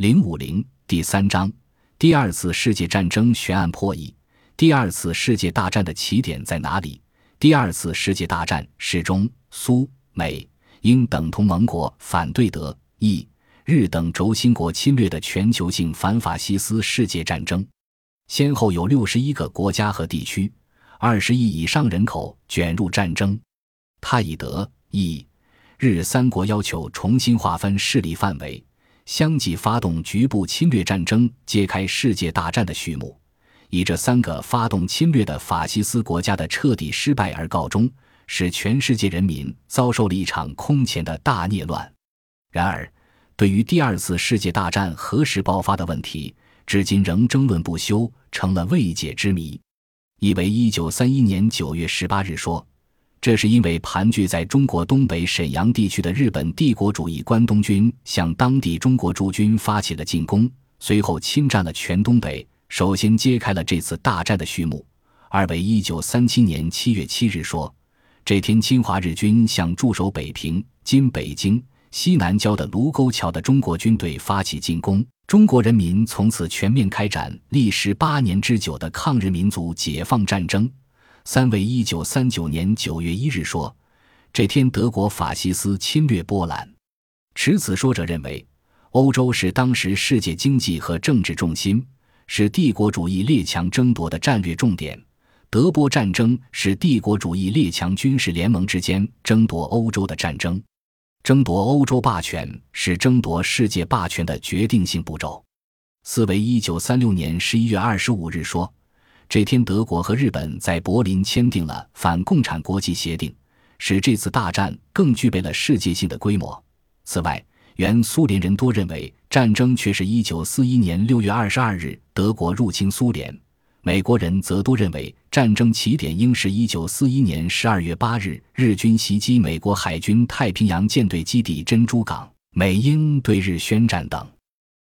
零五零第三章，第二次世界战争悬案破译。第二次世界大战的起点在哪里？第二次世界大战是中苏美英等同盟国反对德意日等轴心国侵略的全球性反法西斯世界战争，先后有六十一个国家和地区，二十亿以上人口卷入战争。他以德意日三国要求重新划分势力范围。相继发动局部侵略战争，揭开世界大战的序幕，以这三个发动侵略的法西斯国家的彻底失败而告终，使全世界人民遭受了一场空前的大孽乱。然而，对于第二次世界大战何时爆发的问题，至今仍争论不休，成了未解之谜。以为一九三一年九月十八日说。这是因为盘踞在中国东北沈阳地区的日本帝国主义关东军向当地中国驻军发起了进攻，随后侵占了全东北，首先揭开了这次大战的序幕。二为一九三七年七月七日说，这天侵华日军向驻守北平（今北京）西南郊的卢沟桥的中国军队发起进攻，中国人民从此全面开展历时八年之久的抗日民族解放战争。三为一九三九年九月一日说，这天德国法西斯侵略波兰。持此说者认为，欧洲是当时世界经济和政治重心，是帝国主义列强争夺的战略重点。德波战争是帝国主义列强军事联盟之间争夺欧洲的战争，争夺欧洲霸权是争夺世界霸权的决定性步骤。四为一九三六年十一月二十五日说。这天，德国和日本在柏林签订了反共产国际协定，使这次大战更具备了世界性的规模。此外，原苏联人多认为战争却是一九四一年六月二十二日德国入侵苏联，美国人则多认为战争起点应是一九四一年十二月八日日军袭击美国海军太平洋舰队基地珍珠港，美英对日宣战等。